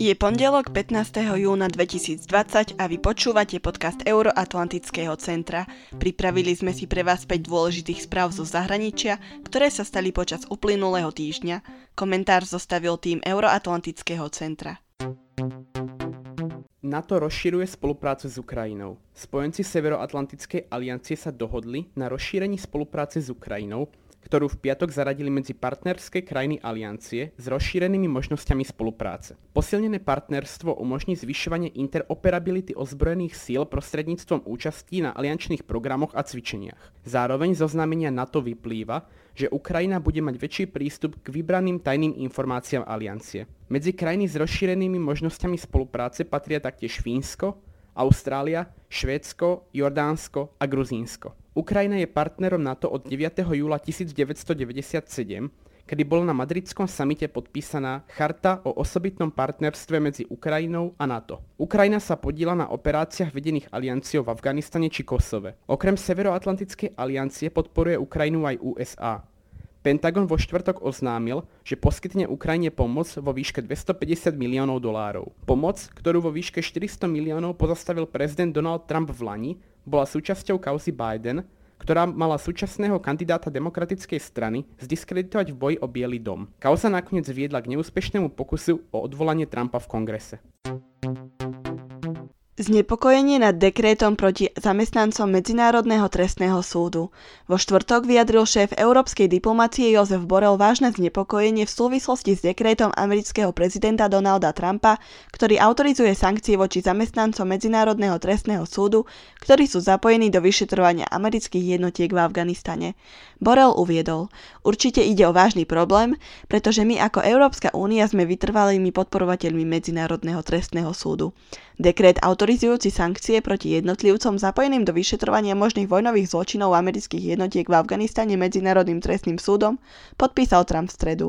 Je pondelok 15. júna 2020 a vy počúvate podcast Euroatlantického centra. Pripravili sme si pre vás 5 dôležitých správ zo zahraničia, ktoré sa stali počas uplynulého týždňa. Komentár zostavil tým Euroatlantického centra. NATO rozširuje spoluprácu s Ukrajinou. Spojenci Severoatlantickej aliancie sa dohodli na rozšírení spolupráce s Ukrajinou, ktorú v piatok zaradili medzi partnerské krajiny aliancie s rozšírenými možnosťami spolupráce. Posilnené partnerstvo umožní zvyšovanie interoperability ozbrojených síl prostredníctvom účastí na aliančných programoch a cvičeniach. Zároveň zo znamenia NATO vyplýva, že Ukrajina bude mať väčší prístup k vybraným tajným informáciám aliancie. Medzi krajiny s rozšírenými možnosťami spolupráce patria taktiež Fínsko, Austrália, Švédsko, Jordánsko a Gruzínsko. Ukrajina je partnerom NATO od 9. júla 1997, kedy bola na madridskom samite podpísaná Charta o osobitnom partnerstve medzi Ukrajinou a NATO. Ukrajina sa podíla na operáciách vedených alianciou v Afganistane či Kosove. Okrem Severoatlantickej aliancie podporuje Ukrajinu aj USA. Pentagon vo štvrtok oznámil, že poskytne Ukrajine pomoc vo výške 250 miliónov dolárov. Pomoc, ktorú vo výške 400 miliónov pozastavil prezident Donald Trump v Lani, bola súčasťou kauzy Biden, ktorá mala súčasného kandidáta demokratickej strany zdiskreditovať v boji o Bielý dom. Kauza nakoniec viedla k neúspešnému pokusu o odvolanie Trumpa v kongrese. Znepokojenie nad dekrétom proti zamestnancom Medzinárodného trestného súdu. Vo štvrtok vyjadril šéf európskej diplomacie Jozef Borel vážne znepokojenie v súvislosti s dekrétom amerického prezidenta Donalda Trumpa, ktorý autorizuje sankcie voči zamestnancom Medzinárodného trestného súdu, ktorí sú zapojení do vyšetrovania amerických jednotiek v Afganistane. Borel uviedol, určite ide o vážny problém, pretože my ako Európska únia sme vytrvalými podporovateľmi Medzinárodného trestného súdu. Dekret autorizujúci sankcie proti jednotlivcom zapojeným do vyšetrovania možných vojnových zločinov amerických jednotiek v Afganistane Medzinárodným trestným súdom podpísal Trump v stredu.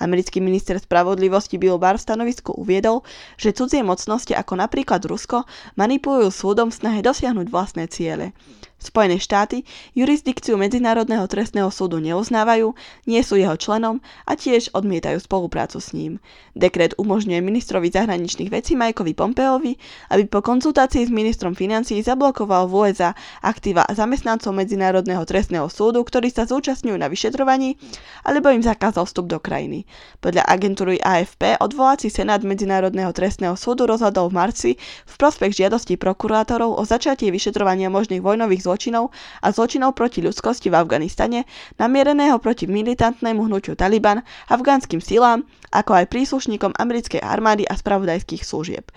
Americký minister spravodlivosti Bill Barr v stanovisku uviedol, že cudzie mocnosti ako napríklad Rusko manipulujú súdom v snahe dosiahnuť vlastné ciele. Spojené štáty jurisdikciu Medzinárodného trestného súdu neuznávajú, nie sú jeho členom a tiež odmietajú spoluprácu s ním. Dekret umožňuje ministrovi zahraničných vecí Mikeovi Pompeovi, aby po konzultácii s ministrom financií zablokoval v USA aktíva zamestnancov Medzinárodného trestného súdu, ktorí sa zúčastňujú na vyšetrovaní, alebo im zakázal vstup do krajiny. Podľa agentúry AFP odvolací senát Medzinárodného trestného súdu rozhodol v marci v prospech žiadosti prokurátorov o začatie vyšetrovania možných vojnových zločinov a zločinov proti ľudskosti v Afganistane, namiereného proti militantnému hnutiu Taliban, afgánskym silám, ako aj príslušníkom americkej armády a spravodajských služieb.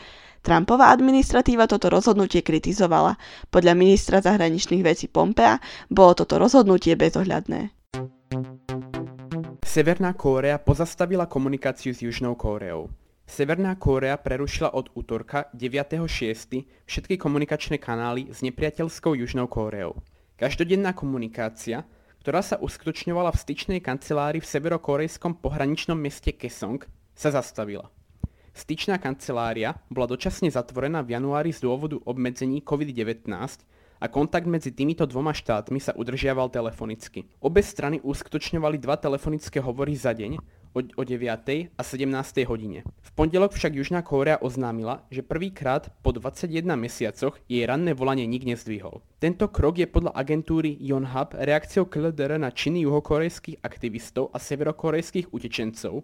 Trumpová administratíva toto rozhodnutie kritizovala. Podľa ministra zahraničných vecí Pompea bolo toto rozhodnutie bezohľadné. Severná Kórea pozastavila komunikáciu s Južnou Kóreou. Severná Kórea prerušila od útorka 9.6. všetky komunikačné kanály s nepriateľskou Južnou Kóreou. Každodenná komunikácia, ktorá sa uskutočňovala v styčnej kancelárii v severokorejskom pohraničnom meste Kesong, sa zastavila. Styčná kancelária bola dočasne zatvorená v januári z dôvodu obmedzení COVID-19 a kontakt medzi týmito dvoma štátmi sa udržiaval telefonicky. Obe strany uskutočňovali dva telefonické hovory za deň o, o 9. a 17. hodine. V pondelok však Južná Kórea oznámila, že prvýkrát po 21 mesiacoch jej ranné volanie nik nezdvihol. Tento krok je podľa agentúry Yonhap reakciou KLDR na činy juhokorejských aktivistov a severokorejských utečencov,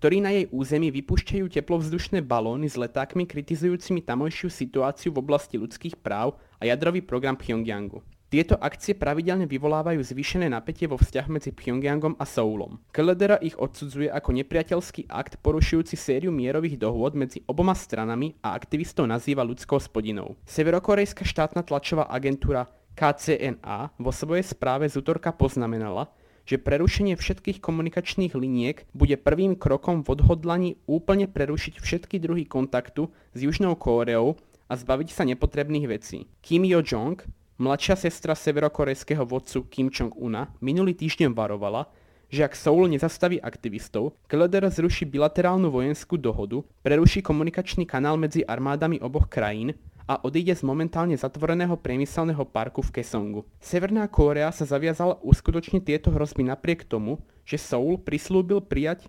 ktorí na jej území vypúšťajú teplovzdušné balóny s letákmi kritizujúcimi tamojšiu situáciu v oblasti ľudských práv a jadrový program Pyongyangu. Tieto akcie pravidelne vyvolávajú zvýšené napätie vo vzťah medzi Pyongyangom a Soulom. KLDR ich odsudzuje ako nepriateľský akt porušujúci sériu mierových dohôd medzi oboma stranami a aktivistov nazýva ľudskou spodinou. Severokorejská štátna tlačová agentúra KCNA vo svojej správe z útorka poznamenala, že prerušenie všetkých komunikačných liniek bude prvým krokom v odhodlaní úplne prerušiť všetky druhy kontaktu s Južnou Kóreou a zbaviť sa nepotrebných vecí. Kim Yo-jong, Mladšia sestra severokorejského vodcu Kim Jong-una minulý týždeň varovala, že ak Seoul nezastaví aktivistov, KLDR zruší bilaterálnu vojenskú dohodu, preruší komunikačný kanál medzi armádami oboch krajín a odíde z momentálne zatvoreného priemyselného parku v Kesongu. Severná Kórea sa zaviazala uskutočniť tieto hrozby napriek tomu, že Seoul prislúbil prijať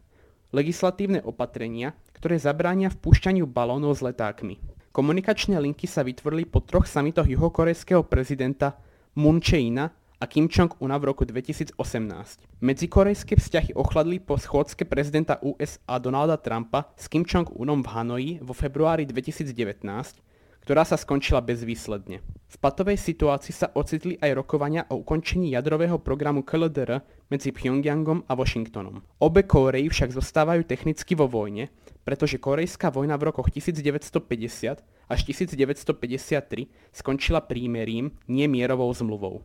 legislatívne opatrenia, ktoré zabránia vpúšťaniu balónov s letákmi. Komunikačné linky sa vytvorili po troch samitoch juhokorejského prezidenta Moon Jae-ina a Kim Jong-una v roku 2018. Medzikorejské vzťahy ochladli po schôdzke prezidenta USA Donalda Trumpa s Kim Jong-unom v Hanoji vo februári 2019, ktorá sa skončila bezvýsledne. V patovej situácii sa ocitli aj rokovania o ukončení jadrového programu KLDR medzi Pyongyangom a Washingtonom. Obe Kórei však zostávajú technicky vo vojne, pretože korejská vojna v rokoch 1950 až 1953 skončila prímerím, nie mierovou zmluvou.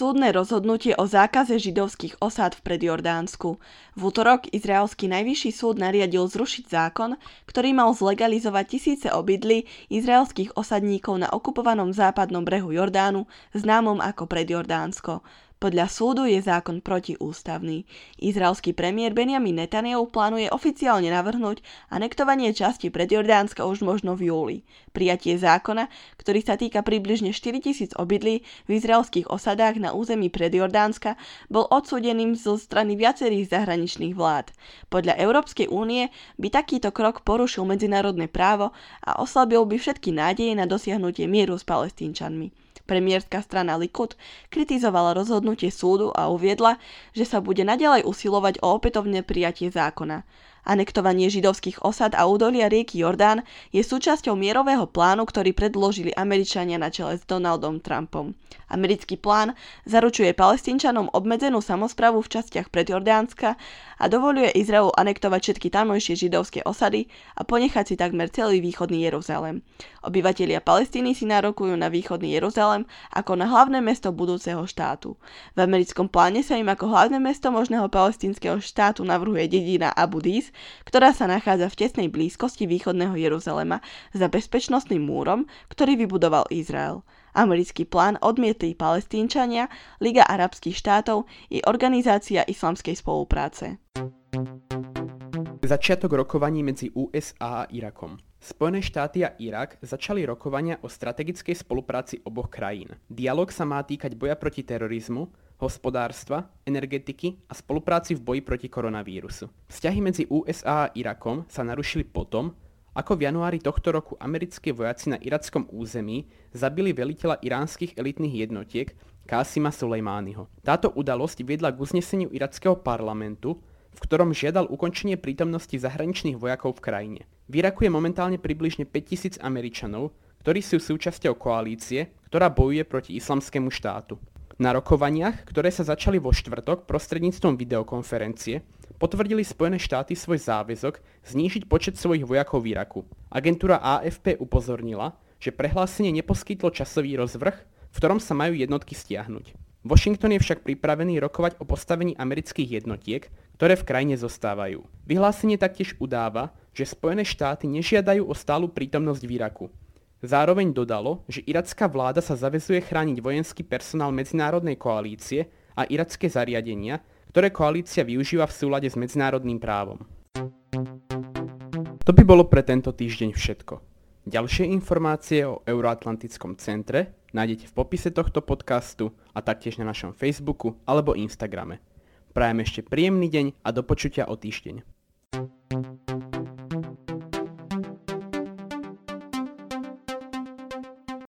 Súdne rozhodnutie o zákaze židovských osád v predjordánsku. V útorok izraelský najvyšší súd nariadil zrušiť zákon, ktorý mal zlegalizovať tisíce obydlí izraelských osadníkov na okupovanom západnom brehu Jordánu, známom ako predjordánsko. Podľa súdu je zákon protiústavný. Izraelský premiér Benjamin Netanyahu plánuje oficiálne navrhnúť anektovanie časti predjordánska už možno v júli. Prijatie zákona, ktorý sa týka približne 4000 obydlí v izraelských osadách na území predjordánska, bol odsúdeným zo strany viacerých zahraničných vlád. Podľa Európskej únie by takýto krok porušil medzinárodné právo a oslabil by všetky nádeje na dosiahnutie mieru s palestínčanmi. Premiérska strana Likud kritizovala rozhodnutie súdu a uviedla, že sa bude nadalej usilovať o opätovné prijatie zákona. Anektovanie židovských osad a údolia rieky Jordán je súčasťou mierového plánu, ktorý predložili Američania na čele s Donaldom Trumpom. Americký plán zaručuje palestínčanom obmedzenú samozprávu v častiach predjordánska a dovoluje Izraelu anektovať všetky tamojšie židovské osady a ponechať si takmer celý východný Jeruzalém. Obyvatelia Palestíny si nárokujú na východný Jeruzalém ako na hlavné mesto budúceho štátu. V americkom pláne sa im ako hlavné mesto možného palestínskeho štátu navrhuje dedina Abu Dis, ktorá sa nachádza v tesnej blízkosti východného Jeruzalema za bezpečnostným múrom, ktorý vybudoval Izrael. Americký plán odmietli palestínčania, Liga arabských štátov i Organizácia islamskej spolupráce. Začiatok rokovaní medzi USA a Irakom. Spojené štáty a Irak začali rokovania o strategickej spolupráci oboch krajín. Dialóg sa má týkať boja proti terorizmu, hospodárstva, energetiky a spolupráci v boji proti koronavírusu. Vzťahy medzi USA a Irakom sa narušili potom, ako v januári tohto roku americké vojaci na irackom území zabili veliteľa iránskych elitných jednotiek Kásima Sulejmányho. Táto udalosť viedla k uzneseniu irackého parlamentu, v ktorom žiadal ukončenie prítomnosti zahraničných vojakov v krajine. V Iraku je momentálne približne 5000 Američanov, ktorí sú súčasťou koalície, ktorá bojuje proti islamskému štátu. Na rokovaniach, ktoré sa začali vo štvrtok prostredníctvom videokonferencie, potvrdili Spojené štáty svoj záväzok znížiť počet svojich vojakov v Iraku. Agentúra AFP upozornila, že prehlásenie neposkytlo časový rozvrh, v ktorom sa majú jednotky stiahnuť. Washington je však pripravený rokovať o postavení amerických jednotiek, ktoré v krajine zostávajú. Vyhlásenie taktiež udáva, že Spojené štáty nežiadajú o stálu prítomnosť v Iraku, Zároveň dodalo, že iracká vláda sa zavezuje chrániť vojenský personál medzinárodnej koalície a iracké zariadenia, ktoré koalícia využíva v súlade s medzinárodným právom. To by bolo pre tento týždeň všetko. Ďalšie informácie o Euroatlantickom centre nájdete v popise tohto podcastu a taktiež na našom Facebooku alebo Instagrame. Prajem ešte príjemný deň a do počutia o týždeň.